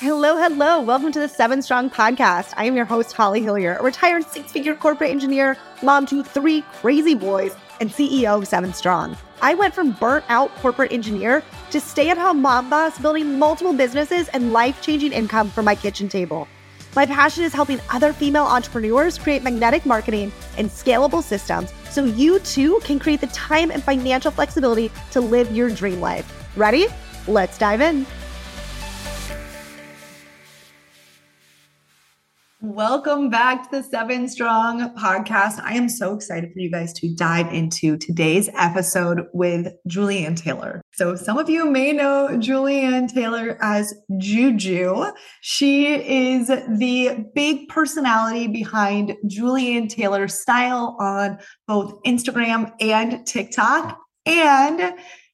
Hello, hello. Welcome to the Seven Strong podcast. I am your host, Holly Hillier, a retired six figure corporate engineer, mom to three crazy boys, and CEO of Seven Strong. I went from burnt out corporate engineer to stay at home mom boss, building multiple businesses and life changing income from my kitchen table. My passion is helping other female entrepreneurs create magnetic marketing and scalable systems so you too can create the time and financial flexibility to live your dream life. Ready? Let's dive in. Welcome back to the Seven Strong podcast. I am so excited for you guys to dive into today's episode with Julianne Taylor. So, some of you may know Julianne Taylor as Juju. She is the big personality behind Julianne Taylor style on both Instagram and TikTok. And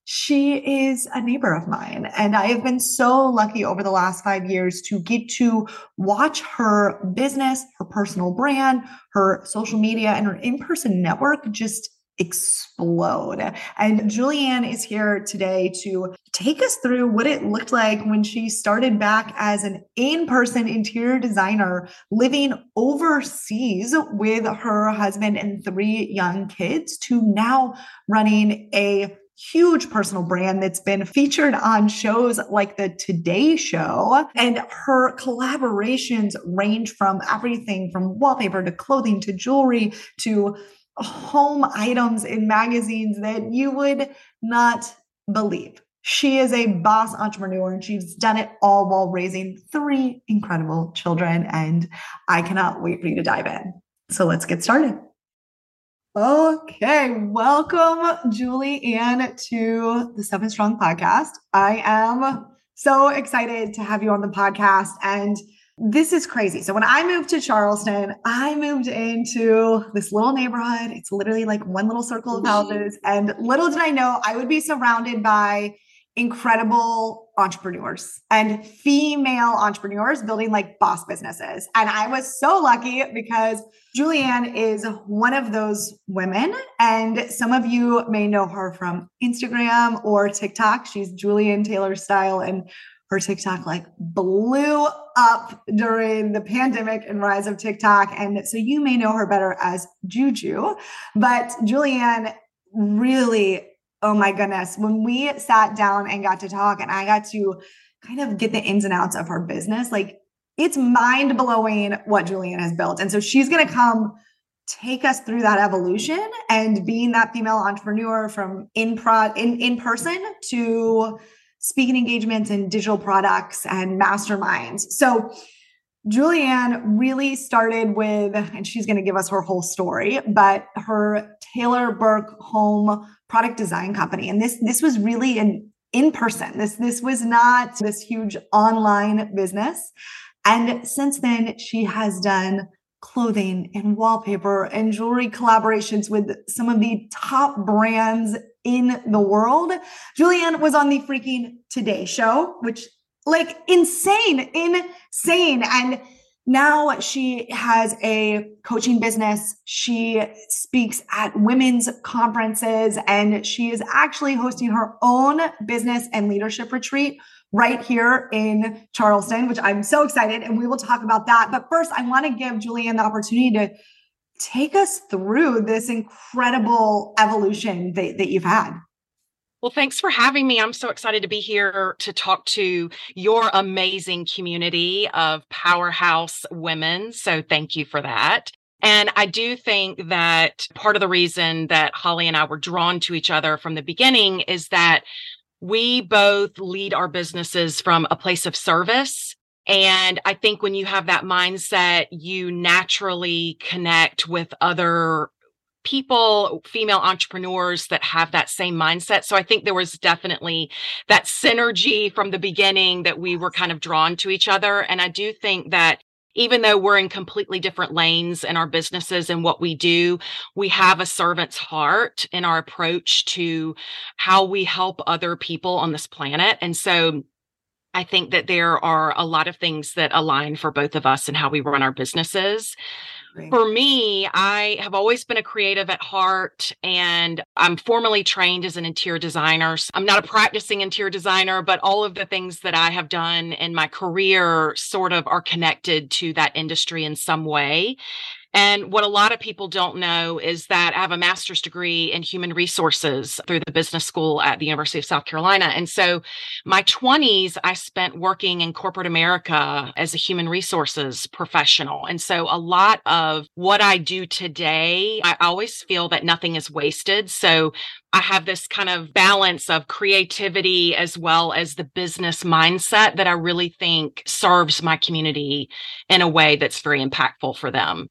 she is a neighbor of mine. And I have been so lucky over the last five years to get to watch her business, her personal brand, her social media, and her in person network just explode. And Julianne is here today to take us through what it looked like when she started back as an in person interior designer living overseas with her husband and three young kids to now running a huge personal brand that's been featured on shows like the Today Show. And her collaborations range from everything from wallpaper to clothing to jewelry to home items in magazines that you would not believe. She is a boss entrepreneur and she's done it all while raising three incredible children. And I cannot wait for you to dive in. So let's get started. Okay, welcome, Julianne, to the Seven Strong podcast. I am so excited to have you on the podcast. And this is crazy. So, when I moved to Charleston, I moved into this little neighborhood. It's literally like one little circle of houses. And little did I know I would be surrounded by incredible entrepreneurs and female entrepreneurs building like boss businesses. And I was so lucky because Julianne is one of those women. And some of you may know her from Instagram or TikTok. She's Julianne Taylor style. And her TikTok like blew up during the pandemic and rise of TikTok. And so you may know her better as Juju. But Julianne really oh my goodness, when we sat down and got to talk and I got to kind of get the ins and outs of her business, like it's mind blowing what Julianne has built. And so she's going to come take us through that evolution and being that female entrepreneur from in pro in, in person to speaking engagements and digital products and masterminds. So Julianne really started with, and she's going to give us her whole story, but her Taylor Burke home product design company. And this, this was really an in person. This, this was not this huge online business. And since then, she has done clothing and wallpaper and jewelry collaborations with some of the top brands in the world. Julianne was on the freaking Today Show, which like insane, insane. And now she has a coaching business. She speaks at women's conferences and she is actually hosting her own business and leadership retreat right here in Charleston, which I'm so excited. And we will talk about that. But first, I want to give Julianne the opportunity to take us through this incredible evolution that, that you've had. Well, thanks for having me. I'm so excited to be here to talk to your amazing community of powerhouse women. So, thank you for that. And I do think that part of the reason that Holly and I were drawn to each other from the beginning is that we both lead our businesses from a place of service. And I think when you have that mindset, you naturally connect with other people, female entrepreneurs that have that same mindset. So I think there was definitely that synergy from the beginning that we were kind of drawn to each other. And I do think that even though we're in completely different lanes in our businesses and what we do, we have a servant's heart in our approach to how we help other people on this planet. And so I think that there are a lot of things that align for both of us and how we run our businesses. For me, I have always been a creative at heart and I'm formally trained as an interior designer. So I'm not a practicing interior designer, but all of the things that I have done in my career sort of are connected to that industry in some way. And what a lot of people don't know is that I have a master's degree in human resources through the business school at the University of South Carolina. And so my 20s, I spent working in corporate America as a human resources professional. And so a lot of what I do today, I always feel that nothing is wasted. So I have this kind of balance of creativity as well as the business mindset that I really think serves my community in a way that's very impactful for them.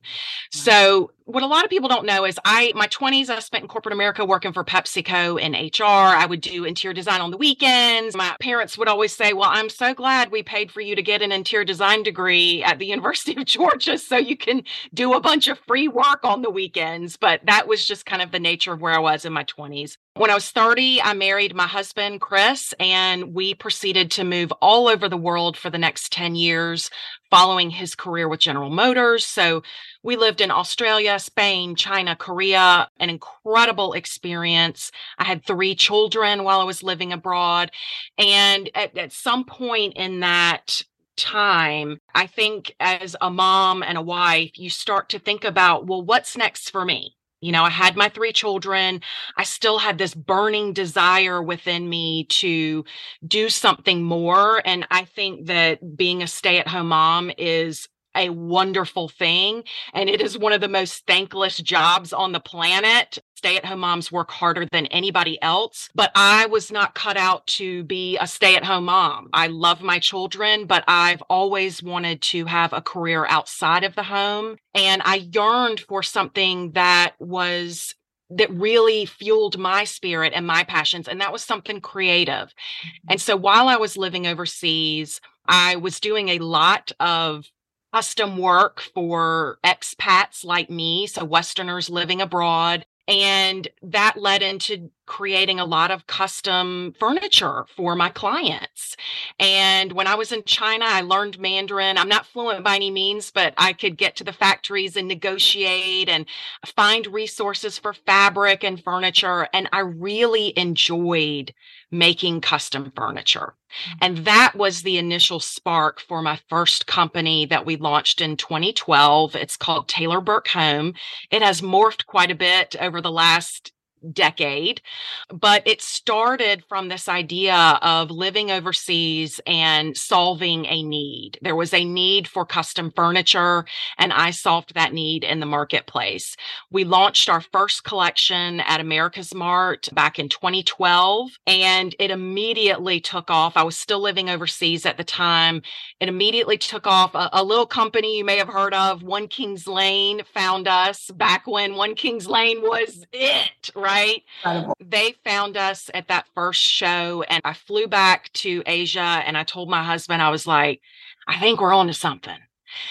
So what a lot of people don't know is I my 20s I spent in corporate America working for PepsiCo in HR. I would do interior design on the weekends. My parents would always say, "Well, I'm so glad we paid for you to get an interior design degree at the University of Georgia so you can do a bunch of free work on the weekends." But that was just kind of the nature of where I was in my 20s. When I was 30, I married my husband, Chris, and we proceeded to move all over the world for the next 10 years following his career with General Motors. So we lived in Australia, Spain, China, Korea, an incredible experience. I had three children while I was living abroad. And at, at some point in that time, I think as a mom and a wife, you start to think about, well, what's next for me? You know, I had my three children. I still had this burning desire within me to do something more. And I think that being a stay at home mom is a wonderful thing. And it is one of the most thankless jobs on the planet. Stay at home moms work harder than anybody else, but I was not cut out to be a stay at home mom. I love my children, but I've always wanted to have a career outside of the home. And I yearned for something that was that really fueled my spirit and my passions. And that was something creative. Mm-hmm. And so while I was living overseas, I was doing a lot of custom work for expats like me, so Westerners living abroad. And that led into creating a lot of custom furniture for my clients. And when I was in China, I learned Mandarin. I'm not fluent by any means, but I could get to the factories and negotiate and find resources for fabric and furniture. And I really enjoyed making custom furniture. Mm-hmm. And that was the initial spark for my first company that we launched in 2012. It's called Taylor Burke Home. It has morphed quite a bit over the last decade. But it started from this idea of living overseas and solving a need. There was a need for custom furniture, and I solved that need in the marketplace. We launched our first collection at AmericasMart back in 2012, and it immediately took off. I was still living overseas at the time. It immediately took off. A, a little company you may have heard of, One Kings Lane, found us back when One Kings Lane was it, right? Right? Incredible. They found us at that first show, and I flew back to Asia and I told my husband, I was like, I think we're on to something.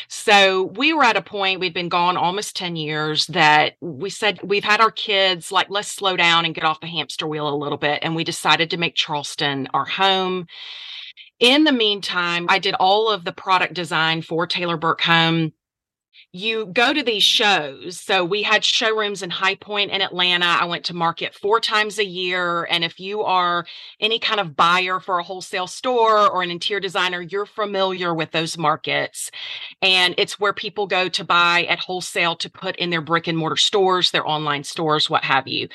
So we were at a point, we'd been gone almost 10 years, that we said, we've had our kids, like, let's slow down and get off the hamster wheel a little bit. And we decided to make Charleston our home. In the meantime, I did all of the product design for Taylor Burke Home you go to these shows. So we had showrooms in High Point in Atlanta. I went to market four times a year. And if you are any kind of buyer for a wholesale store or an interior designer, you're familiar with those markets. And it's where people go to buy at wholesale to put in their brick and mortar stores, their online stores, what have you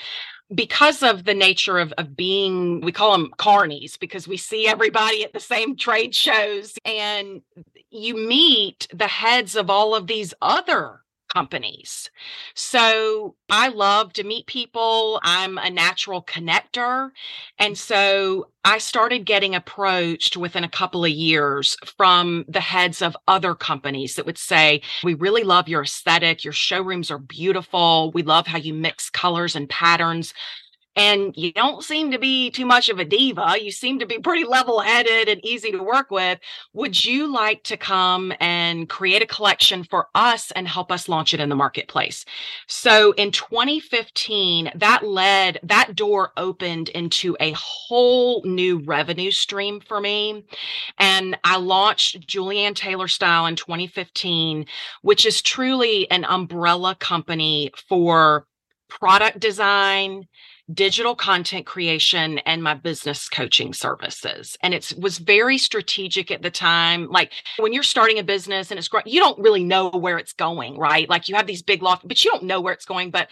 because of the nature of, of being, we call them carnies because we see everybody at the same trade shows and you meet the heads of all of these other companies. So I love to meet people. I'm a natural connector. And so I started getting approached within a couple of years from the heads of other companies that would say, We really love your aesthetic. Your showrooms are beautiful. We love how you mix colors and patterns and you don't seem to be too much of a diva. You seem to be pretty level headed and easy to work with. Would you like to come and create a collection for us and help us launch it in the marketplace? So in 2015, that led, that door opened into a whole new revenue stream for me. And I launched Julianne Taylor Style in 2015, which is truly an umbrella company for product design, digital content creation and my business coaching services and it was very strategic at the time like when you're starting a business and it's great you don't really know where it's going right like you have these big loft but you don't know where it's going but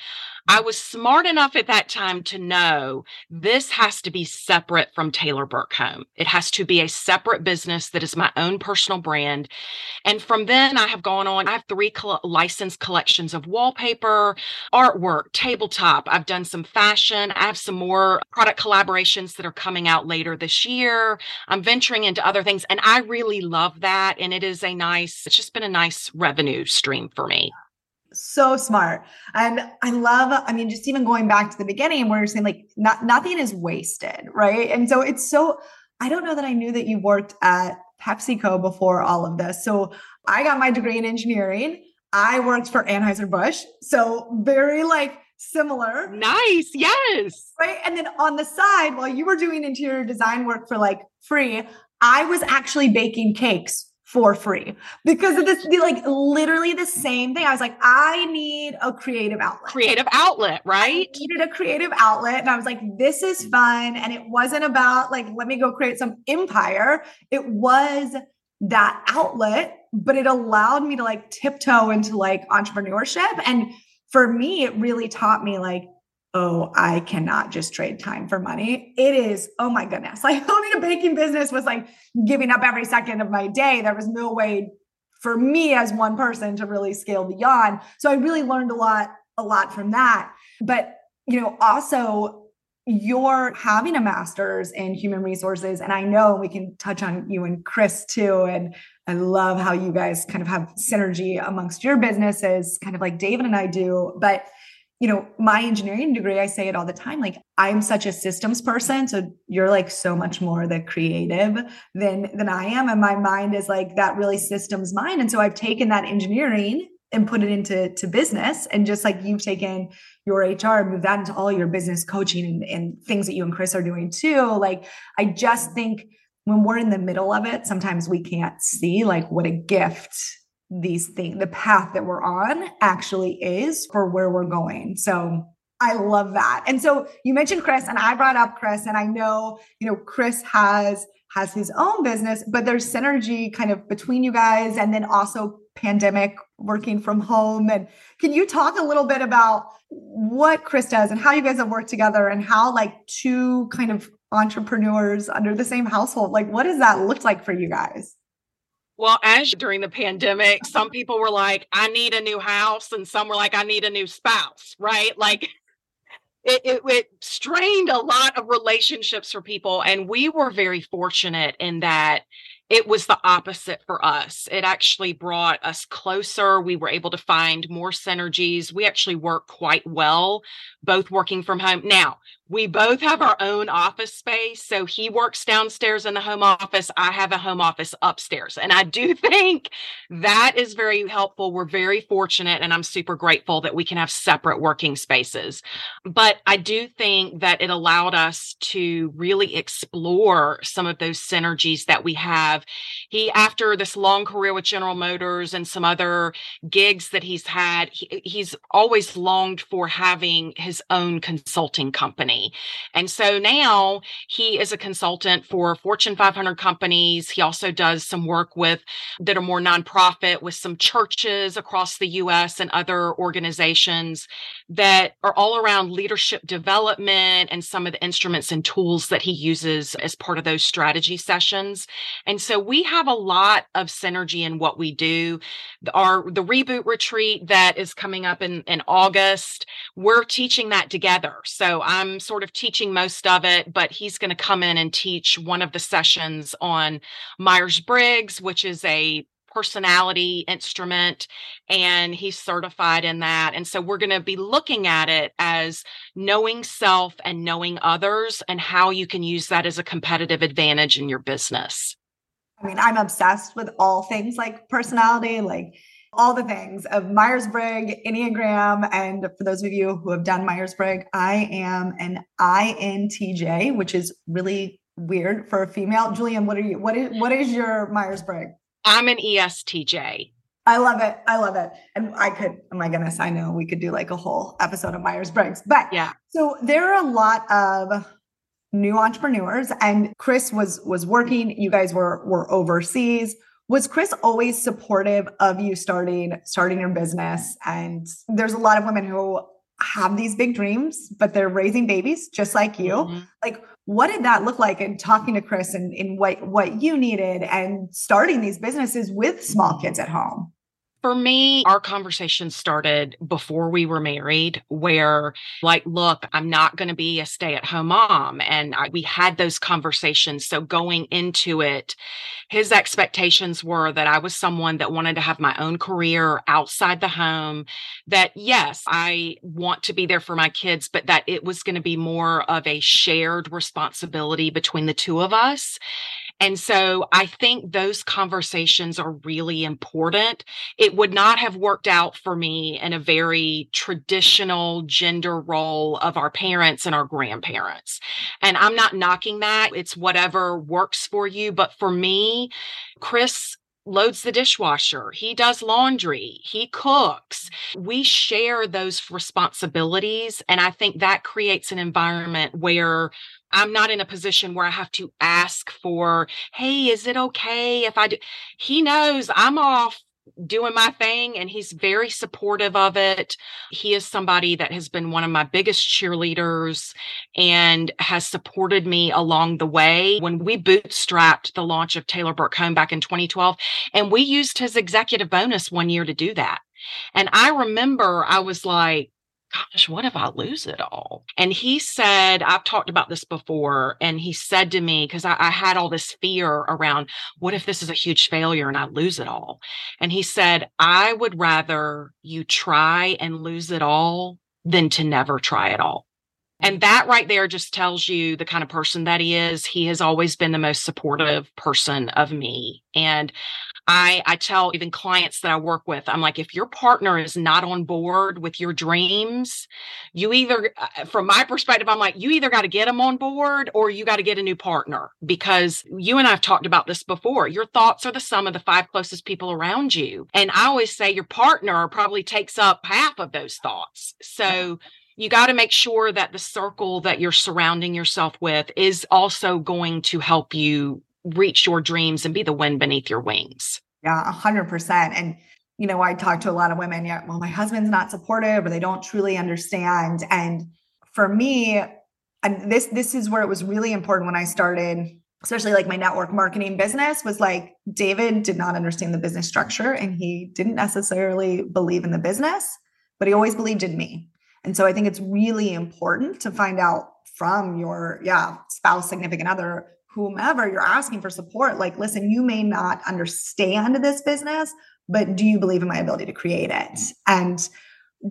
I was smart enough at that time to know this has to be separate from Taylor Burke Home. It has to be a separate business that is my own personal brand. And from then, I have gone on. I have three licensed collections of wallpaper, artwork, tabletop. I've done some fashion. I have some more product collaborations that are coming out later this year. I'm venturing into other things, and I really love that. And it is a nice, it's just been a nice revenue stream for me so smart. And I love, I mean, just even going back to the beginning where you're saying like not, nothing is wasted, right? And so it's so, I don't know that I knew that you worked at PepsiCo before all of this. So I got my degree in engineering. I worked for Anheuser-Busch. So very like similar. Nice. Yes. Right. And then on the side, while you were doing interior design work for like free, I was actually baking cakes for free because of this like literally the same thing. I was like, I need a creative outlet. Creative outlet, right? I needed a creative outlet. And I was like, this is fun. And it wasn't about like, let me go create some empire. It was that outlet, but it allowed me to like tiptoe into like entrepreneurship. And for me, it really taught me like, oh, I cannot just trade time for money. It is, oh my goodness. Like owning a baking business was like giving up every second of my day. There was no way for me as one person to really scale beyond. So I really learned a lot, a lot from that. But, you know, also you're having a master's in human resources. And I know we can touch on you and Chris too. And I love how you guys kind of have synergy amongst your businesses, kind of like David and I do. But you know, my engineering degree, I say it all the time, like I'm such a systems person. So you're like so much more the creative than than I am. And my mind is like that really systems mind. And so I've taken that engineering and put it into to business. And just like you've taken your HR and moved that into all your business coaching and, and things that you and Chris are doing too. Like I just think when we're in the middle of it, sometimes we can't see like what a gift these things, the path that we're on actually is for where we're going. So I love that. And so you mentioned Chris, and I brought up Chris, and I know, you know, Chris has has his own business, but there's synergy kind of between you guys and then also pandemic working from home. And can you talk a little bit about what Chris does and how you guys have worked together and how like two kind of entrepreneurs under the same household, like what does that look like for you guys? Well, as during the pandemic, some people were like, I need a new house, and some were like, I need a new spouse, right? Like it, it, it, strained a lot of relationships for people. And we were very fortunate in that it was the opposite for us. It actually brought us closer. We were able to find more synergies. We actually work quite well, both working from home. Now, we both have our own office space. So he works downstairs in the home office. I have a home office upstairs. And I do think that is very helpful. We're very fortunate and I'm super grateful that we can have separate working spaces. But I do think that it allowed us to really explore some of those synergies that we have. He, after this long career with General Motors and some other gigs that he's had, he, he's always longed for having his own consulting company. And so now he is a consultant for Fortune 500 companies. He also does some work with that are more nonprofit with some churches across the US and other organizations that are all around leadership development and some of the instruments and tools that he uses as part of those strategy sessions. And so we have a lot of synergy in what we do. Our the reboot retreat that is coming up in, in August, we're teaching that together. So I'm sort of teaching most of it, but he's going to come in and teach one of the sessions on Myers Briggs, which is a personality instrument and he's certified in that. And so we're going to be looking at it as knowing self and knowing others and how you can use that as a competitive advantage in your business. I mean, I'm obsessed with all things like personality, like all the things of Myers Briggs, Enneagram. And for those of you who have done Myers Briggs, I am an INTJ, which is really weird for a female. Julianne, what are you? What is what is your Myers Briggs? I'm an ESTJ. I love it. I love it. And I could, oh my goodness, I know we could do like a whole episode of Myers Briggs. But yeah. So there are a lot of new entrepreneurs and Chris was was working, you guys were were overseas was chris always supportive of you starting starting your business? And there's a lot of women who have these big dreams but they're raising babies just like you. Mm-hmm. like what did that look like in talking to chris and in what what you needed and starting these businesses with small kids at home for me, our conversation started before we were married, where, like, look, I'm not going to be a stay at home mom. And I, we had those conversations. So, going into it, his expectations were that I was someone that wanted to have my own career outside the home, that yes, I want to be there for my kids, but that it was going to be more of a shared responsibility between the two of us. And so I think those conversations are really important. It would not have worked out for me in a very traditional gender role of our parents and our grandparents. And I'm not knocking that. It's whatever works for you. But for me, Chris loads the dishwasher, he does laundry, he cooks. We share those responsibilities. And I think that creates an environment where I'm not in a position where I have to ask for, hey, is it okay if I do? He knows I'm off doing my thing and he's very supportive of it. He is somebody that has been one of my biggest cheerleaders and has supported me along the way. When we bootstrapped the launch of Taylor Burke Home back in 2012, and we used his executive bonus one year to do that. And I remember I was like, gosh, what if I lose it all? And he said, I've talked about this before. And he said to me, because I, I, had all this fear around what if this is a huge failure and I lose it all? And he said, I would rather you try and lose it all than to never try at all. And that right there just tells you the kind of person that he is. He has always been the most supportive person of me. And I, I tell even clients that I work with, I'm like, if your partner is not on board with your dreams, you either, uh, from my perspective, I'm like, you either got to get them on board or you got to get a new partner because you and I've talked about this before. Your thoughts are the sum of the five closest people around you. And I always say your partner probably takes up half of those thoughts. So, you got to make sure that the circle that you're surrounding yourself with is also going to help you reach your dreams and be the wind beneath your wings. Yeah, a hundred percent. And you know, I talk to a lot of women, yeah, well, my husband's not supportive or they don't truly understand. And for me, and this this is where it was really important when I started, especially like my network marketing business, was like David did not understand the business structure and he didn't necessarily believe in the business, but he always believed in me. And so I think it's really important to find out from your yeah spouse significant other whomever you're asking for support. Like listen you may not understand this business but do you believe in my ability to create it? And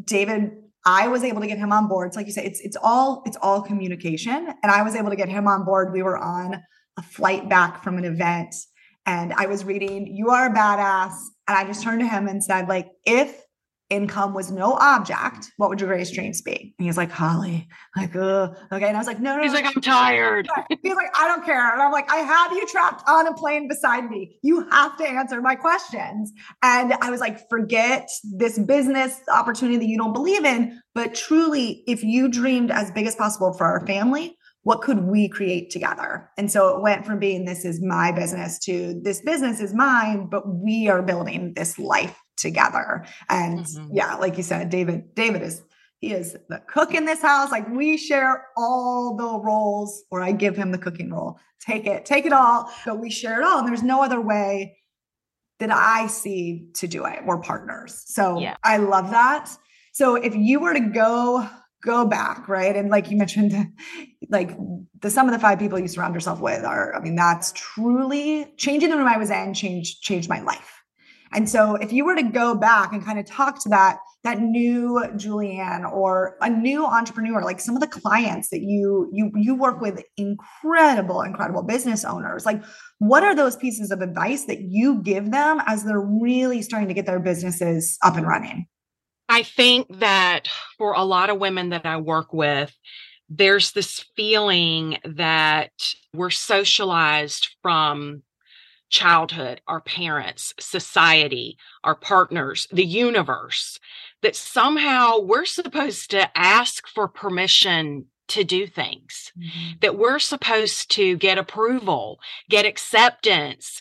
david i was able to get him on board. It's like you said it's it's all it's all communication. And i was able to get him on board. We were on a flight back from an event and i was reading you are a badass. And i just turned to him and said like if income was no object, what would your greatest dreams be? And he's like, Holly, like, uh, okay. And I was like, no, no. He's no, like, I'm tired. He's like, I don't care. And I'm like, I have you trapped on a plane beside me. You have to answer my questions. And I was like, forget this business opportunity that you don't believe in. But truly, if you dreamed as big as possible for our family, what could we create together? And so it went from being this is my business to this business is mine, but we are building this life together. And mm-hmm. yeah, like you said, David, David is he is the cook in this house. Like we share all the roles, or I give him the cooking role. Take it, take it all. But we share it all. And there's no other way that I see to do it. We're partners. So yeah. I love that. So if you were to go go back, right? And like you mentioned, like the sum of the five people you surround yourself with are, I mean, that's truly changing the room I was in changed changed my life. And so if you were to go back and kind of talk to that that new Julianne or a new entrepreneur, like some of the clients that you you you work with incredible incredible business owners, like what are those pieces of advice that you give them as they're really starting to get their businesses up and running? I think that for a lot of women that I work with, there's this feeling that we're socialized from childhood, our parents, society, our partners, the universe, that somehow we're supposed to ask for permission to do things, mm-hmm. that we're supposed to get approval, get acceptance,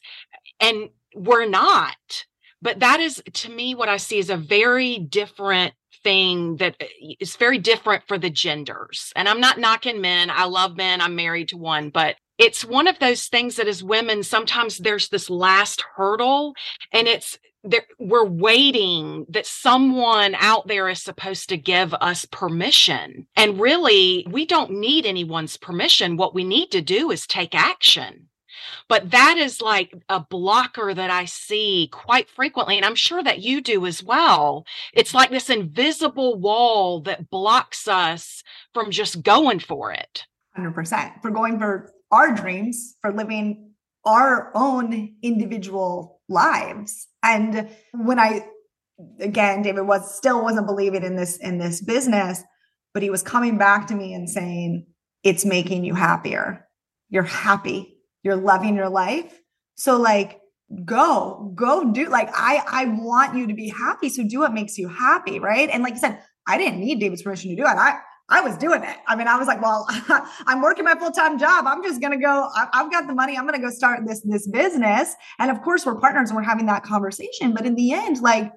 and we're not. But that is, to me, what I see is a very different thing that uh, very different for the genders. And I'm not knocking men. I love men. I'm married to one, but it's one of those things that as women, sometimes there's this last hurdle and it's there, we're waiting that someone out there is supposed to give us permission. And really, we don't need anyone's permission. What we need to do is take action. But that is like a blocker that I see quite frequently. And I'm sure that you do as well. It's like this invisible wall that blocks us from just going for it. 100%. For going for our dreams, for living our own individual lives. And when I, again, David was still wasn't believing in this, in this business, but he was coming back to me and saying, it's making you happier. You're happy you're loving your life. So like go, go do like I I want you to be happy. So do what makes you happy, right? And like you said, I didn't need David's permission to do it. I I was doing it. I mean, I was like, well, I'm working my full-time job. I'm just going to go, I've got the money. I'm going to go start this, this business. And of course we're partners and we're having that conversation. But in the end, like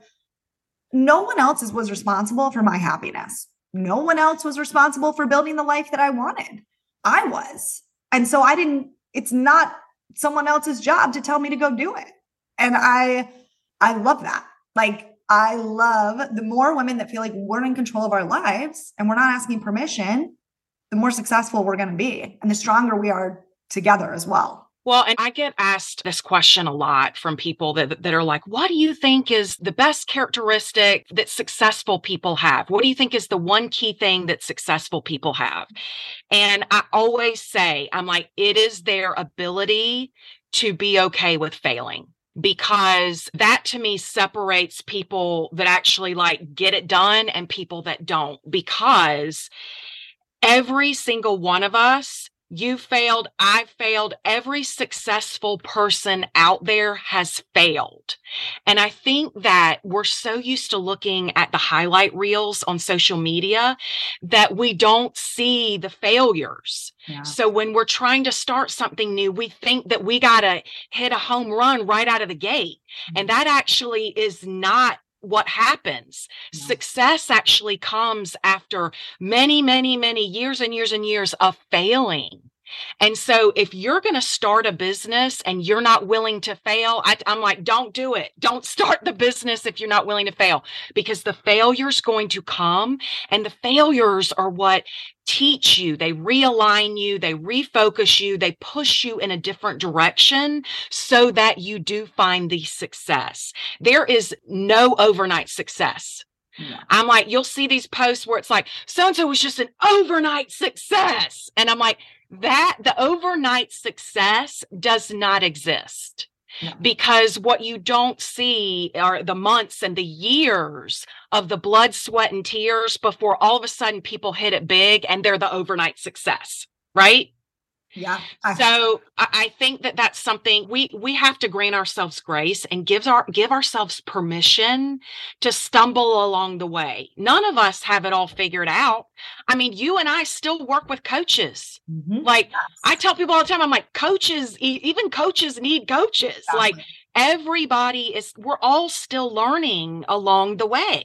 no one else was responsible for my happiness. No one else was responsible for building the life that I wanted. I was. And so I didn't it's not someone else's job to tell me to go do it. And I I love that. Like I love the more women that feel like we're in control of our lives and we're not asking permission, the more successful we're going to be and the stronger we are together as well. Well, and I get asked this question a lot from people that, that are like, what do you think is the best characteristic that successful people have? What do you think is the one key thing that successful people have? And I always say, I'm like, it is their ability to be okay with failing because that to me separates people that actually like get it done and people that don't because every single one of us you failed. I failed. Every successful person out there has failed. And I think that we're so used to looking at the highlight reels on social media that we don't see the failures. Yeah. So when we're trying to start something new, we think that we got to hit a home run right out of the gate. Mm-hmm. And that actually is not what happens. Yeah. Success actually comes after many, many, many years and years and years of failing. And so if you're going to start a business and you're not willing to fail, I, am like, don't do it. Don't start the business if you're not willing to fail because the failure's going to come and the failures are what teach you, they realign you, they refocus you, they push you in a different direction so that you do find the success. There is no overnight success. Yeah. I'm like, you'll see these posts where it's like, so and so was just an overnight success. And I'm like, that the overnight success does not exist. Yeah. Because what you don't see are the months and the years of the blood, sweat, and tears before all of a sudden people hit it big and they're the overnight success, right? Yeah. so I think that that's something we we have to grant ourselves grace and gives our give ourselves permission to stumble along the way. None of us have it all figured out. I mean, you and I still work with coaches. Mm-hmm. Like yes. I tell people all the time, I'm like, coaches, even coaches need coaches. Exactly. Like everybody is, we're all still learning along the way.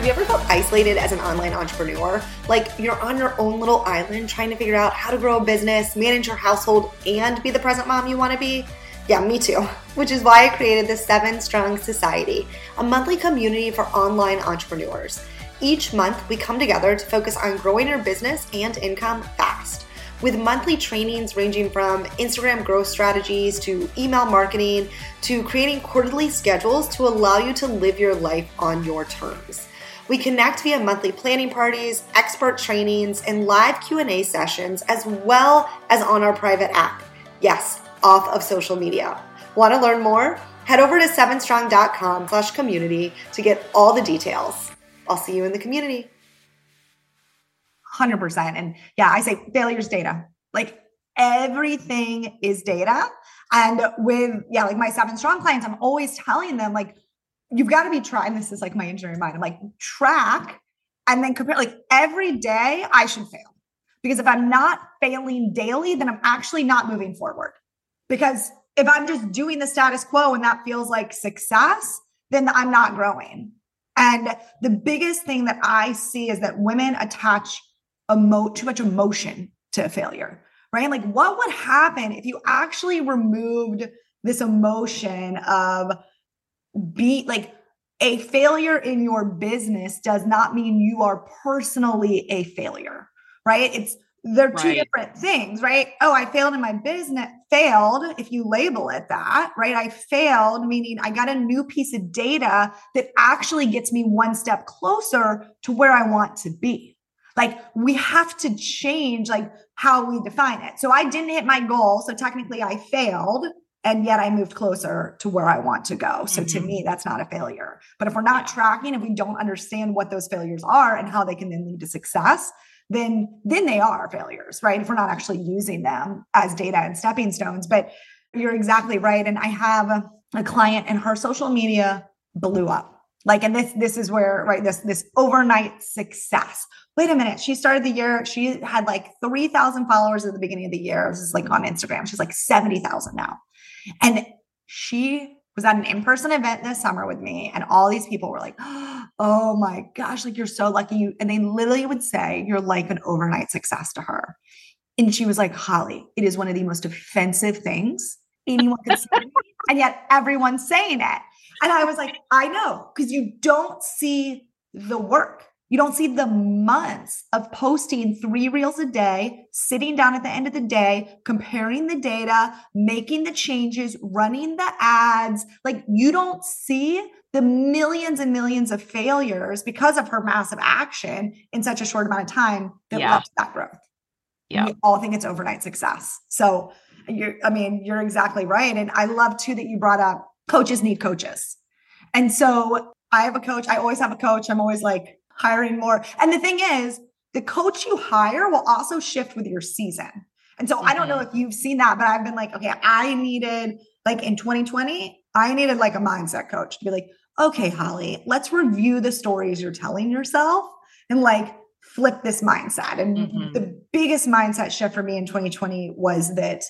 Have you ever felt isolated as an online entrepreneur? Like you're on your own little island trying to figure out how to grow a business, manage your household, and be the present mom you want to be? Yeah, me too. Which is why I created the Seven Strong Society, a monthly community for online entrepreneurs. Each month, we come together to focus on growing your business and income fast. with monthly trainings ranging from Instagram growth strategies to email marketing to creating quarterly schedules to allow you to live your life on your terms. We connect via monthly planning parties, expert trainings, and live Q&A sessions as well as on our private app. Yes, off of social media. Want to learn more? Head over to 7strong.com slash community to get all the details. I'll see you in the community. 100%. And yeah, I say failure's data. Like everything is data. And with, yeah, like my seven strong clients, I'm always telling them, like, you've got to be trying. This is like my engineering mind. I'm like, track and then compare, like, every day I should fail. Because if I'm not failing daily, then I'm actually not moving forward. Because if I'm just doing the status quo and that feels like success, then I'm not growing. And the biggest thing that I see is that women attach emo- too much emotion to failure, right? Like, what would happen if you actually removed this emotion of be like a failure in your business does not mean you are personally a failure, right? It's they're two right. different things, right? Oh, I failed in my business. Failed, if you label it that, right? I failed, meaning I got a new piece of data that actually gets me one step closer to where I want to be. Like we have to change like how we define it. So I didn't hit my goal. So technically I failed and yet I moved closer to where I want to go. So mm-hmm. to me, that's not a failure. But if we're not yeah. tracking, if we don't understand what those failures are and how they can then lead to success, then then they are failures, right? If we're not actually using them as data and stepping stones. But you're exactly right. And I have a, a client and her social media blew up like and this this is where right this this overnight success wait a minute she started the year she had like 3000 followers at the beginning of the year this is like on instagram she's like 70000 now and she was at an in-person event this summer with me and all these people were like oh my gosh like you're so lucky and they literally would say you're like an overnight success to her and she was like holly it is one of the most offensive things anyone can say and yet everyone's saying it and I was like, I know, because you don't see the work. You don't see the months of posting three reels a day, sitting down at the end of the day, comparing the data, making the changes, running the ads. Like you don't see the millions and millions of failures because of her massive action in such a short amount of time that yeah. led to that growth. Yeah. We all think it's overnight success. So you're, I mean, you're exactly right. And I love too that you brought up coaches need coaches. And so I have a coach. I always have a coach. I'm always like hiring more. And the thing is, the coach you hire will also shift with your season. And so mm-hmm. I don't know mm-hmm. if you've seen that, but I've been like, okay, I needed like in 2020, I needed like a mindset coach to be like, okay, Holly, let's review the stories you're telling yourself and like flip this mindset. And mm-hmm. the biggest mindset shift for me in 2020 was that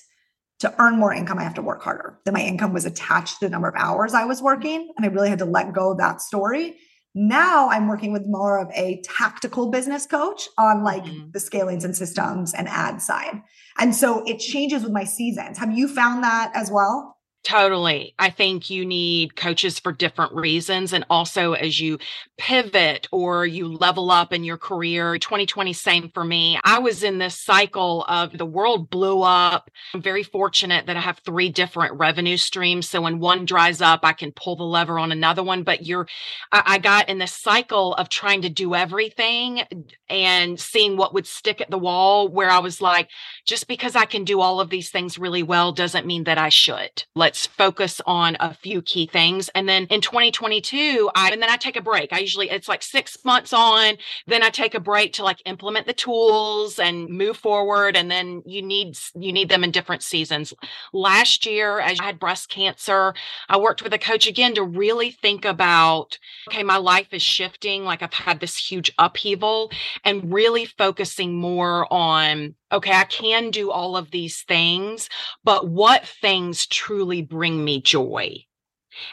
to earn more income, I have to work harder. That my income was attached to the number of hours I was working. And I really had to let go of that story. Now I'm working with more of a tactical business coach on like mm-hmm. the scalings and systems and ad side. And so it changes with my seasons. Have you found that as well? Totally. I think you need coaches for different reasons. And also, as you pivot or you level up in your career, 2020, same for me. I was in this cycle of the world blew up. I'm very fortunate that I have three different revenue streams. So when one dries up, I can pull the lever on another one. But you're, I, I got in this cycle of trying to do everything and seeing what would stick at the wall where I was like, just because I can do all of these things really well doesn't mean that I should. Let let's focus on a few key things. And then in 2022, I, and then I take a break. I usually, it's like six months on, then I take a break to like implement the tools and move forward. And then you need, you need them in different seasons. Last year, as I had breast cancer, I worked with a coach again to really think about, okay, my life is shifting. Like I've had this huge upheaval and really focusing more on okay, I can do all of these things, but what things truly bring me joy?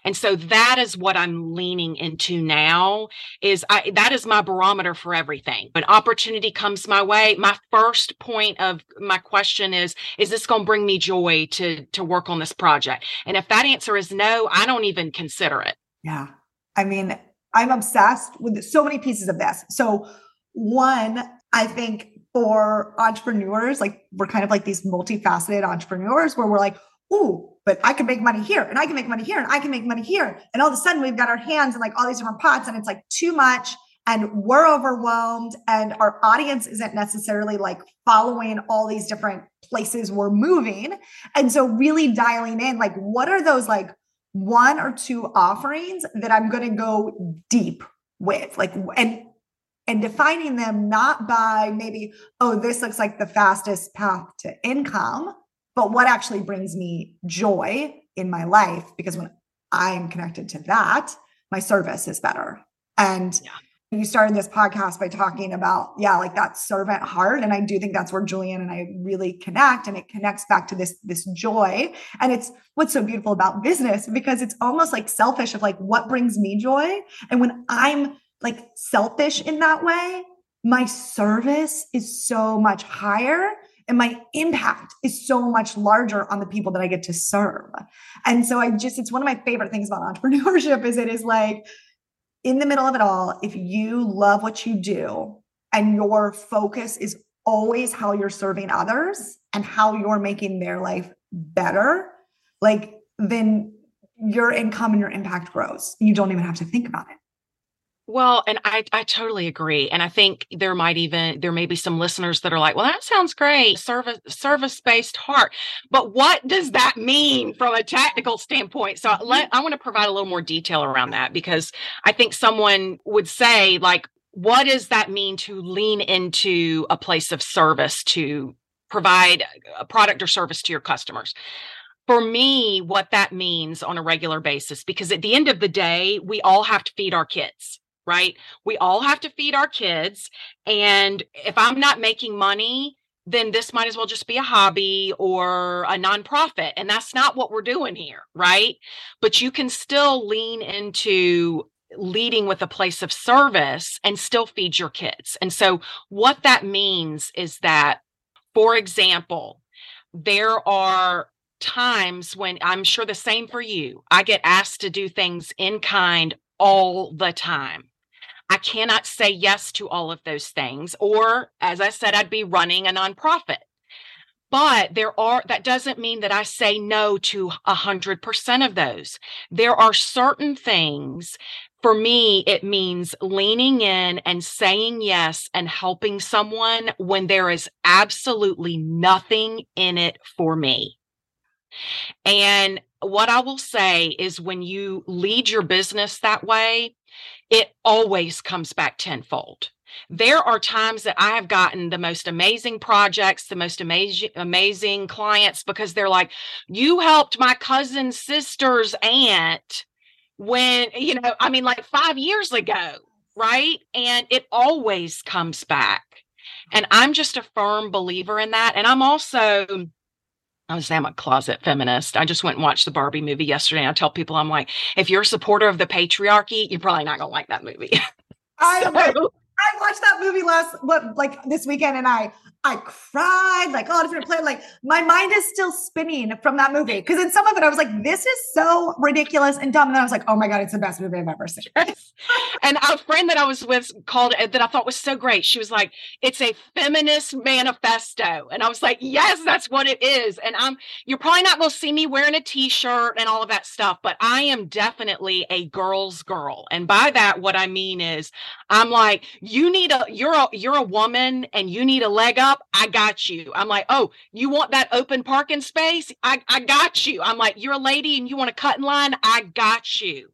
And so that is what I'm leaning into now is I that is my barometer for everything. When opportunity comes my way, my first point of my question is is this going to bring me joy to to work on this project? And if that answer is no, I don't even consider it. Yeah. I mean, I'm obsessed with so many pieces of this. So one, I think for entrepreneurs. Like we're kind of like these multifaceted entrepreneurs where we're like, ooh, but I can make money here and I can make money here and I can make money here. And all of a sudden we've got our hands in like all these different pots and it's like too much and we're overwhelmed and our audience isn't necessarily like following all these different places we're moving. And so really dialing in like what are those like one or two offerings that I'm going to go deep with like and and defining them not by maybe oh this looks like the fastest path to income but what actually brings me joy in my life because when i'm connected to that my service is better. And yeah. you started this podcast by talking about yeah like that servant heart and i do think that's where Julianne and i really connect and it connects back to this this joy. And it's what's so beautiful about business because it's almost like selfish of like what brings me joy. And when i'm like selfish in that way, my service is so much higher and my impact is so much larger on the people that I get to serve. And so I just, it's one of my favorite things about entrepreneurship is it is like in the middle of it all, if you love what you do and your focus is always how you're serving others and how you're making their life better, like then your income and your impact grows. You don't even have to think about it. Well, and I, I totally agree. And I think there might even there may be some listeners that are like, well, that sounds great, service service-based heart. But what does that mean from a technical standpoint? So mm-hmm. let I want to provide a little more detail around that because I think someone would say, like, what does that mean to lean into a place of service to provide a product or service to your customers? for me, what that means on a regular basis, because at the end of the day, we all have to feed our kids right? We all have to feed our kids. And if I'm not making money, then this might as well just be a hobby or a nonprofit. And that's not what we're doing here, right? But you can still lean into leading with a place of service and still feed your kids. And so, what that means is that, for example, there are times when I'm sure the same for you, I get asked to do things in kind all the time. I cannot say yes to all of those things. Or, as I said, I'd be running a nonprofit. But there are, that doesn't mean that I say no to a hundred percent of those. There are certain things for me, it means leaning in and saying yes and helping someone when there is absolutely nothing in it for me. And what I will say is when you lead your business that way, it always comes back tenfold. There are times that I have gotten the most amazing projects, the most amazing amazing clients because they're like, "You helped my cousin's sister's aunt when, you know, I mean like 5 years ago, right? And it always comes back. And mm-hmm. I'm just a firm believer in that. And I'm also I was I'm a closet feminist. I just went and watched the Barbie movie yesterday. I tell people, I'm like, if you're a supporter of the patriarchy, you're probably not gonna like that movie. I, so, I watched that movie last what like this weekend and I I cried, like oh, all different play. Like my mind is still spinning from that movie. Cause in some of it, I was like, this is so ridiculous and dumb. And then I was like, oh my God, it's the best movie I've ever seen. And a friend that I was with called that I thought was so great. She was like, it's a feminist manifesto. And I was like, yes, that's what it is. And I'm you're probably not gonna see me wearing a t-shirt and all of that stuff, but I am definitely a girl's girl. And by that, what I mean is I'm like, you need a you're a you're a woman and you need a leg up up, I got you. I'm like, oh, you want that open parking space? I, I got you. I'm like, you're a lady and you want to cut in line? I got you.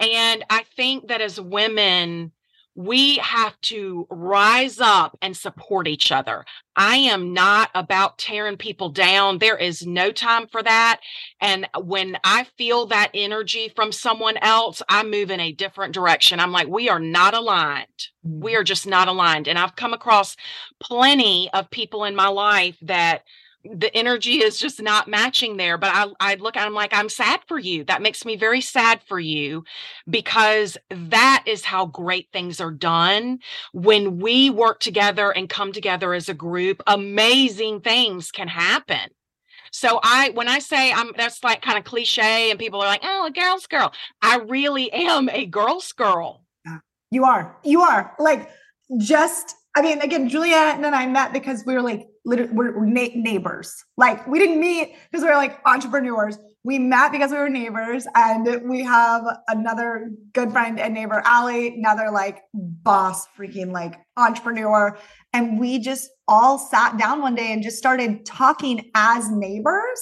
And I think that as women, we have to rise up and support each other. I am not about tearing people down. There is no time for that. And when I feel that energy from someone else, I move in a different direction. I'm like, we are not aligned. We mm. are just not aligned. And I've come across plenty of people in my life that the energy is just not matching there. But I, I look at them like, I'm sad for you. That makes me very sad for you because that is how great things are done. When we work together and come together as a group, amazing things can happen. So I, when I say I'm, that's like kind of cliche and people are like, oh, a girl's girl. I really am a girl's girl. You are, you are like just I mean, again, Julianne and I met because we were like, literally, we're, na- neighbors. Like, we didn't meet because we were like entrepreneurs. We met because we were neighbors, and we have another good friend and neighbor, Allie, another like boss, freaking like entrepreneur. And we just all sat down one day and just started talking as neighbors.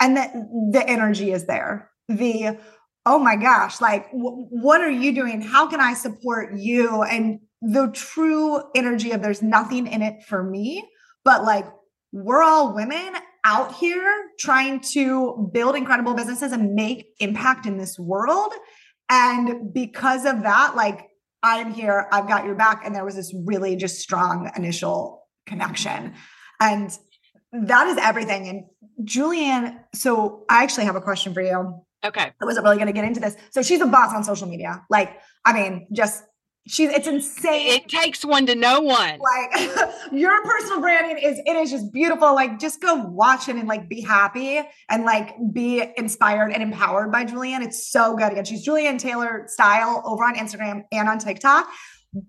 And that the energy is there. The oh my gosh, like, w- what are you doing? How can I support you? And the true energy of there's nothing in it for me, but like, we're all women out here trying to build incredible businesses and make impact in this world. And because of that, like, I'm here, I've got your back. And there was this really just strong initial connection. And that is everything. And Julianne, so I actually have a question for you. Okay. I wasn't really going to get into this. So she's a boss on social media. Like, I mean, just she's it's insane. It takes one to know one. Like your personal branding is it is just beautiful. Like just go watch it and like be happy and like be inspired and empowered by Julianne. It's so good. Again, she's Julianne Taylor style over on Instagram and on TikTok.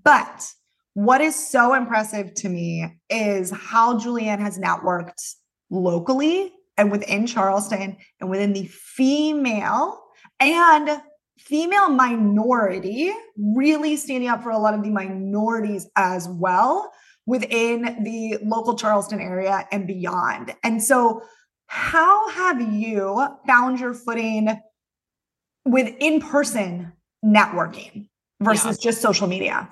But what is so impressive to me is how Julianne has networked locally and within Charleston and within the female and female minority, really standing up for a lot of the minorities as well within the local Charleston area and beyond. And so, how have you found your footing with in person networking versus yeah. just social media?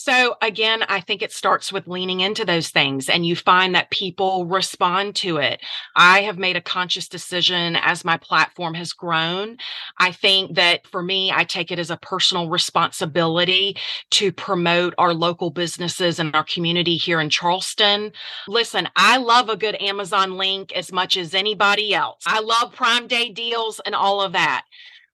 So again, I think it starts with leaning into those things and you find that people respond to it. I have made a conscious decision as my platform has grown. I think that for me, I take it as a personal responsibility to promote our local businesses and our community here in Charleston. Listen, I love a good Amazon link as much as anybody else. I love Prime Day deals and all of that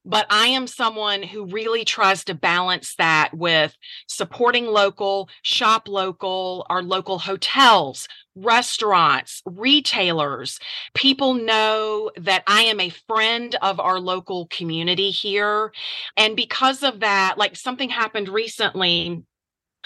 but I am someone who really tries to balance that with supporting local, shop local, our local hotels, restaurants, retailers. People know that I am a friend of our local community here. And because of that, like something happened recently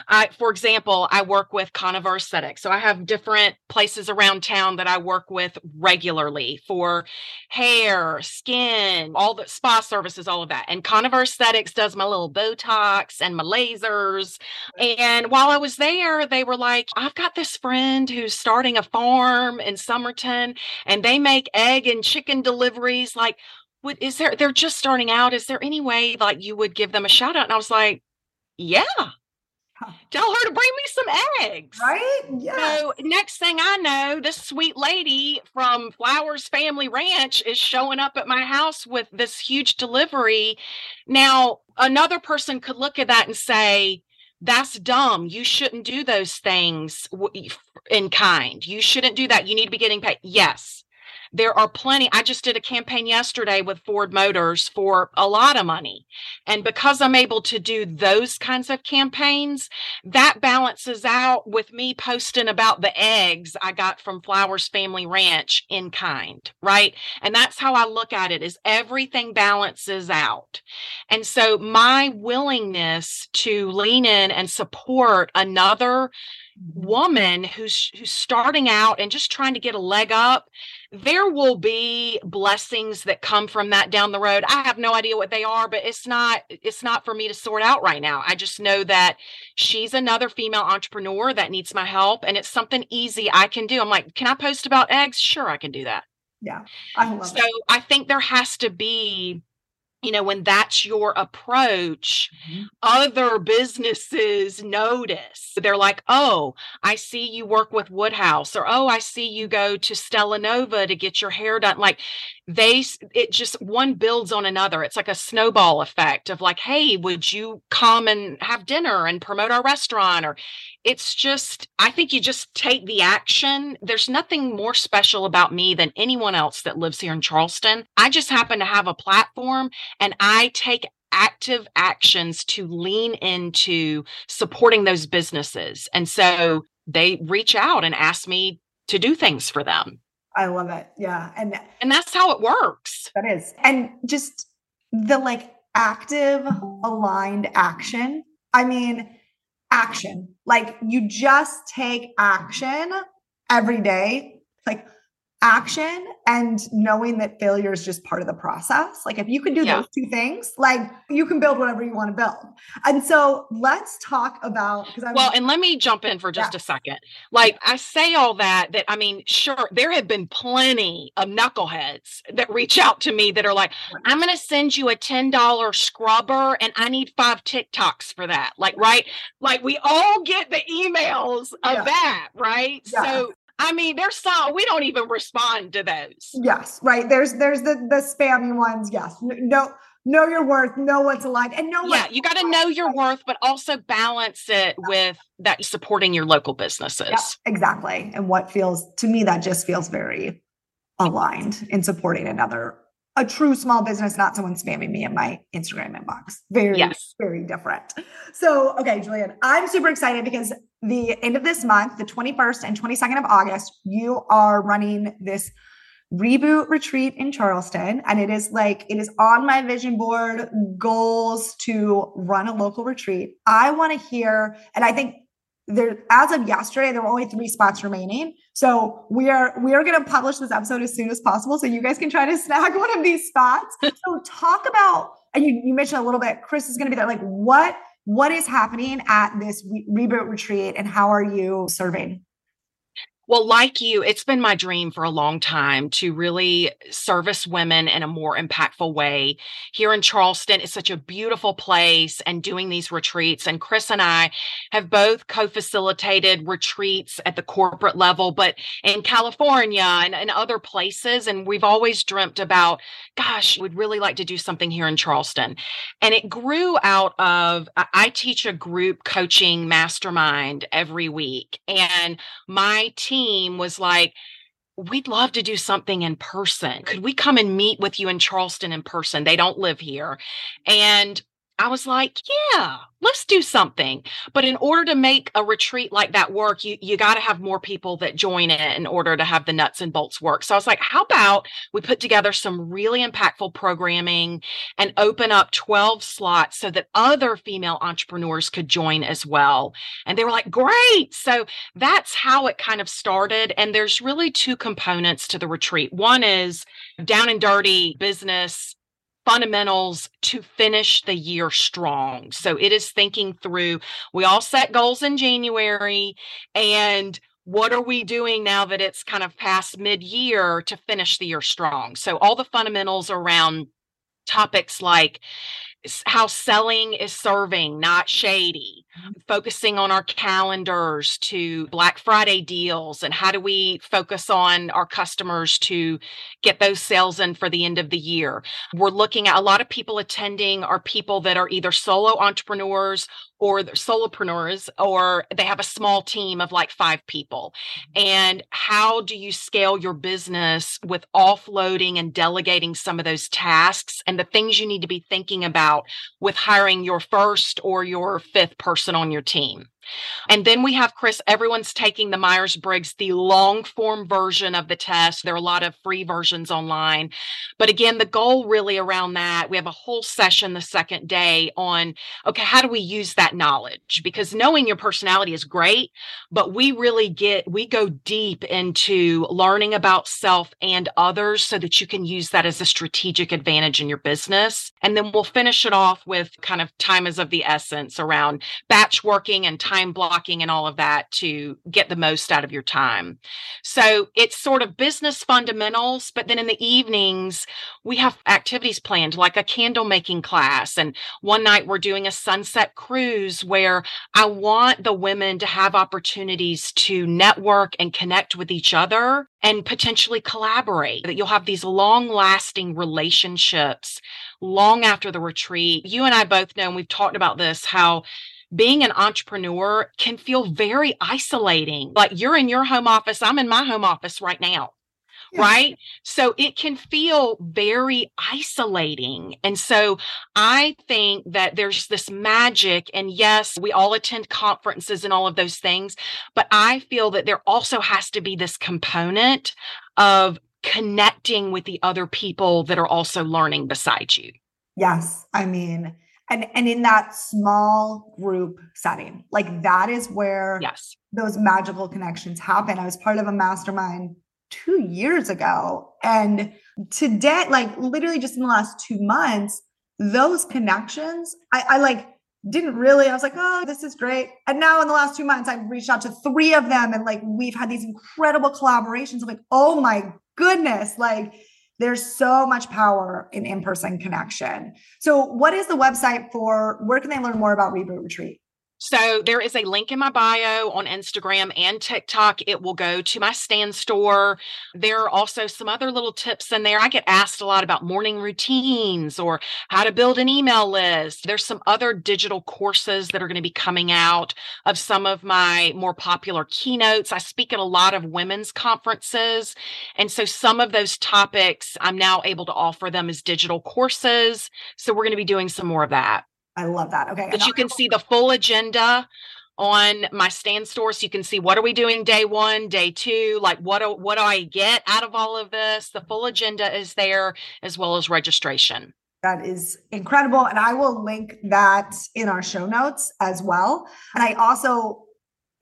I, for example, I work with Conover Aesthetics. So I have different places around town that I work with regularly for hair, skin, all the spa services, all of that. And Conover Aesthetics does my little Botox and my lasers. And while I was there, they were like, I've got this friend who's starting a farm in Somerton and they make egg and chicken deliveries. Like, would, is there, they're just starting out. Is there any way like you would give them a shout out? And I was like, yeah, Tell her to bring me some eggs. Right? Yeah. So next thing I know, this sweet lady from Flowers Family Ranch is showing up at my house with this huge delivery. Now, another person could look at that and say, that's dumb. You shouldn't do those things in kind. You shouldn't do that. You need to be getting paid. Yes, there are plenty. I just did a campaign yesterday with Ford Motors for a lot of money. And because I'm able to do those kinds of campaigns, that balances out with me posting about the eggs I got from Flowers Family Ranch in kind, right? And that's how I look at it is everything balances out. And so my willingness to lean in and support another mm-hmm. woman who's who's starting out and just trying to get a leg up there will be blessings that come from that down the road. I have no idea what they are but it's not it's not for me to sort out right now. I just know that she's another female entrepreneur that needs my help and it's something easy i can do. I'm like can i post about eggs? Sure i can do that. Yeah i love so it. i think there has to be you know, when that's your approach, mm-hmm. other businesses notice. They're like, oh, I see you work with Woodhouse, or oh, I see you go to Stella Nova to get your hair done. Like they, it just one builds on another. It's like a snowball effect of like, hey, would you come and have dinner and promote our restaurant? Or it's just, I think you just take the action. There's nothing more special about me than anyone else that lives here in Charleston. I just happen to have a platform and I take active actions to lean into supporting those businesses. And so they reach out and ask me to do things for them. I love it. Yeah. And and that's how it works. That is. And just the like active aligned action. I mean, action. Like you just take action every day. Like action and knowing that failure is just part of the process. Like if you can do yeah. those two things, like you can build whatever you want to build. And so let's talk about because well, and let me jump in for just yeah. a second. Like I say all that that I mean, sure, there have been plenty of knuckleheads that reach out to me that are like, I'm gonna send you a $10 scrubber and I need five TikToks for that. Like, right? Like we all get the emails of yeah. that, right? So I mean, there's some we don't even respond to those. Yes, right. There's there's the the spammy ones. Yes, no, know your worth, know what's aligned, and know. Yeah, you got to know your worth, but also balance it with that supporting your local businesses. Yeah, exactly, and what feels to me that just feels very aligned in supporting another a true small business, not someone spamming me in my Instagram inbox. Very, yes. very different. So, okay, Julianne, I'm super excited because the end of this month, the 21st and 22nd of August, you are running this reboot retreat in Charleston. And it is like, it is on my vision board goals to run a local retreat. I want to hear, and I think there as of yesterday there were only three spots remaining. So we are we are going to publish this episode as soon as possible so you guys can try to snag one of these spots. So talk about and you, you mentioned a little bit chris is going to be there like what what is happening at this re- reboot retreat and how are you serving well, like you, it's been my dream for a long time to really service women in a more impactful way. Here in Charleston, it's such a beautiful place and doing these retreats. And Chris and I have both co facilitated retreats at the corporate level, but in California and, and other places. And we've always dreamt about, gosh, we'd really like to do something here in Charleston. And it grew out of, I teach a group coaching mastermind every week. And my team team was like, we'd love to do something in person. Could we come and meet with you in Charleston in person? They don't live here. And I was like, yeah, let's do something. But in order to make a retreat like that work, you, you got to have more people that join it in order to have the nuts and bolts work. So I was like, how about we put together some really impactful programming and open up 12 slots so that other female entrepreneurs could join as well. And they were like, great. So that's how it kind of started. And there's really two components to the retreat. One is down and dirty business fundamentals to finish the year strong. So it is thinking through, we all set goals in January and what are we doing now that it's kind of past mid year to finish the year strong? So all the fundamentals around topics like how selling is serving, not shady, mm-hmm. focusing on our calendars to Black Friday deals, and how do we focus on our customers to get those sales in for the end of the year. We're looking at a lot of people attending are people that are either solo entrepreneurs or they're solopreneurs or they have a small team of like five people. Mm-hmm. And how do you scale your business with offloading and delegating some of those tasks and the things you need to be thinking about with hiring your first or your fifth person on your team? And then we have Chris, everyone's taking the Myers Briggs, the long form version of the test. There are a lot of free versions online. But again, the goal really around that, we have a whole session the second day on okay, how do we use that knowledge? Because knowing your personality is great, but we really get, we go deep into learning about self and others so that you can use that as a strategic advantage in your business. And then we'll finish it off with kind of time is of the essence around batch working and time time blocking and all of that to get the most out of your time. So it's sort of business fundamentals, but then in the evenings, we have activities planned like a candle making class. And one night we're doing a sunset cruise where I want the women to have opportunities to network and connect with each other and potentially collaborate, that you'll have these long lasting relationships long after the retreat. You and I both know, and we've talked about this, how being an entrepreneur can feel very isolating. Like you're in your home office, I'm in my home office right now. Right. So it can feel very isolating. And so I think that there's this magic. And yes, we all attend conferences and all of those things. But I feel that there also has to be this component of connecting with the other people that are also learning beside you. Yes. I mean, and and in that small group setting like that is where yes. those magical connections happen. I was part of a mastermind two years ago and today like literally just in the last two months those connections i, I like didn't really i was like oh this is great. And now in the last two months i've reached out to three of them and like we've had these incredible collaborations. I'm like oh my goodness like there's so much power in in-person connection. So what is the website for where can they learn more about Reboot Retreat? So there is a link in my bio on Instagram and TikTok. It will go to my Stan Store. There are also some other little tips in there. I get asked a lot about morning routines or how to build an email list. There's some other digital courses that are going to be coming out of some of my more popular keynotes. I speak at a lot of women's conferences. And so some of those topics I'm now able to offer them as digital courses. So we're going to be doing some more of that. I love that. Okay. But you can see the full agenda on my Stan Store so you can see what are we doing day one day two like what do, what do i get out of all of this the full agenda is there as well as registration that is incredible and i will link that in our show notes as well and i also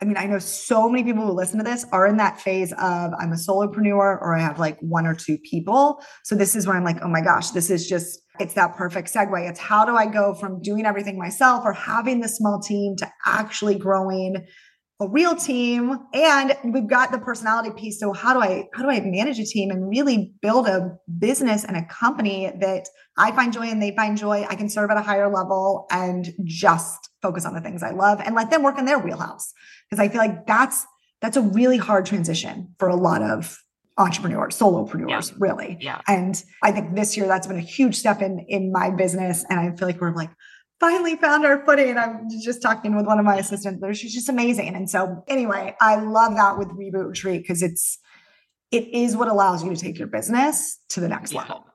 I mean, I know so many people who listen to this are in that phase of I'm a solopreneur or I have like one or two people. So this is where I'm like, oh my gosh, this is just, it's that perfect segue. It's how do I go from doing everything myself or having the small team to actually growing a real team and we've got the personality piece. So how do i how do i manage a team and really build a business and a company that i find joy and they find joy? I can serve at a higher level and just focus on the things i love and let them work in their wheelhouse. Because i feel like that's that's a really hard transition for a lot of entrepreneurs solopreneurs yeah. really. Yeah. And i think this year that's been a huge step in in my business and i feel like we're like finally found our footing. I'm just talking with one of my assistants there. She's just amazing. And so anyway, I love that with Reboot Retreat because it's it is what allows you to take your business to the next yeah. level.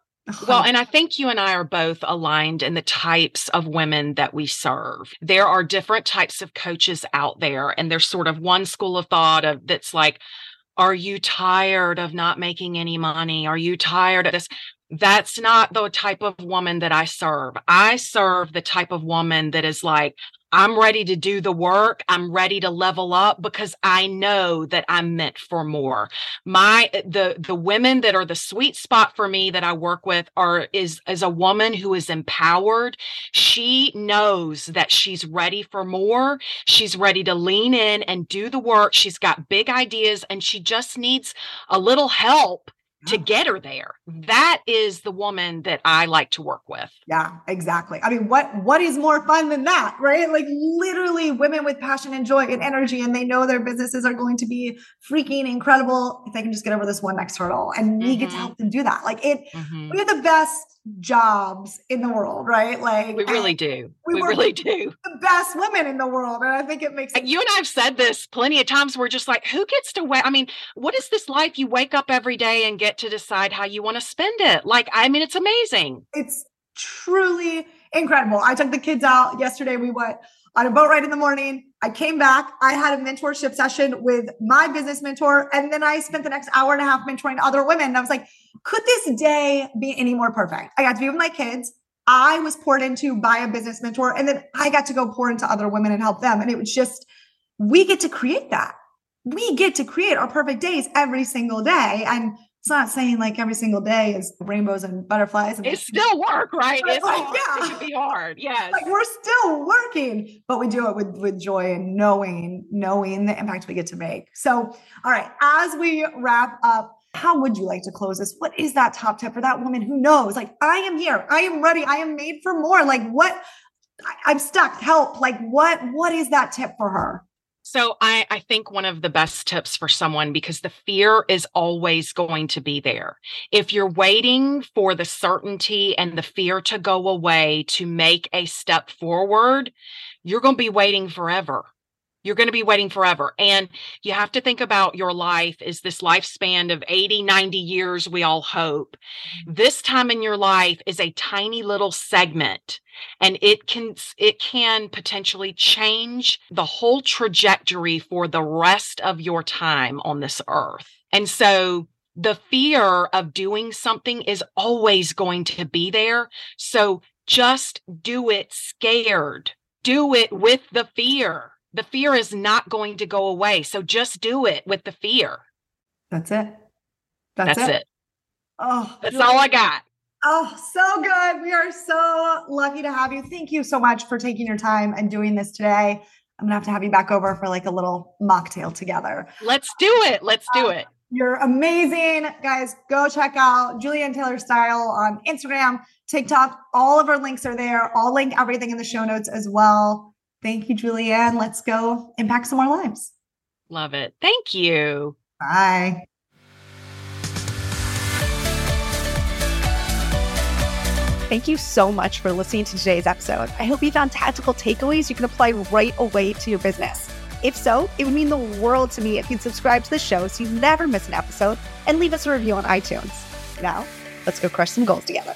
Well, and I think you and I are both aligned in the types of women that we serve. There are different types of coaches out there, and there's sort of one school of thought of that's like, are you tired of not making any money? Are you tired of this? That's not the type of woman that I serve. I serve the type of woman that is like, I'm ready to do the work. I'm ready to level up because I know that I'm meant for more. My the the women that are the sweet spot for me that I work with are is is a woman who is empowered. She knows that she's ready for more. She's ready to lean in and do the work. She's got big ideas and she just needs a little help to get her there. That is the woman that I like to work with. Yeah, exactly. I mean, what what is more fun than that, right? Like literally women with passion and joy and energy and they know their businesses are going to be freaking incredible if they can just get over this one next hurdle and we mm-hmm. get to mm-hmm. help them do that. Like it mm-hmm. we are the best jobs in the world, right? Like we really do. We, we really do. The best women in the world. And I think it makes you and I've said this plenty of times. We're just like, who gets to wait? I mean, what is this life? You wake up every day and get to decide how you want to spend it. Like, I mean, it's amazing. It's truly incredible. I took the kids out yesterday. We went on a boat ride in the morning. I came back. I had a mentorship session with my business mentor. And then I spent the next hour and a half mentoring other women. And I was like, could this day be any more perfect? I got to be with my kids. I was poured into by a business mentor. And then I got to go pour into other women and help them. And it was just, we get to create that. We get to create our perfect days every single day. And it's not saying like every single day is rainbows and butterflies. And it's still work, right? It's like, hard. yeah. It can be hard. Yes. Like we're still working, but we do it with, with joy and knowing, knowing the impact we get to make. So, all right, as we wrap up, how would you like to close this? What is that top tip for that woman who knows, like, I am here, I am ready, I am made for more? Like, what? I'm stuck. Help. Like, what? What is that tip for her? So I, I think one of the best tips for someone because the fear is always going to be there. If you're waiting for the certainty and the fear to go away to make a step forward, you're going to be waiting forever. You're going to be waiting forever. And you have to think about your life is this lifespan of 80, 90 years, we all hope. Mm-hmm. This time in your life is a tiny little segment and it can it can potentially change the whole trajectory for the rest of your time on this earth. And so the fear of doing something is always going to be there. So just do it scared. Do it with the fear. The fear is not going to go away. So just do it with the fear. That's it. That's, That's it. it. Oh, that's all I got. Oh, so good. We are so lucky to have you. Thank you so much for taking your time and doing this today. I'm gonna have to have you back over for like a little mocktail together. Let's do it. Let's do uh, it. You're amazing. Guys, go check out Julianne Taylor Style on Instagram, TikTok. All of our links are there. I'll link everything in the show notes as well. Thank you, Julianne. Let's go impact some more lives. Love it. Thank you. Bye. Thank you so much for listening to today's episode. I hope you found tactical takeaways you can apply right away to your business. If so, it would mean the world to me if you'd subscribe to the show so you never miss an episode and leave us a review on iTunes. Now, let's go crush some goals together.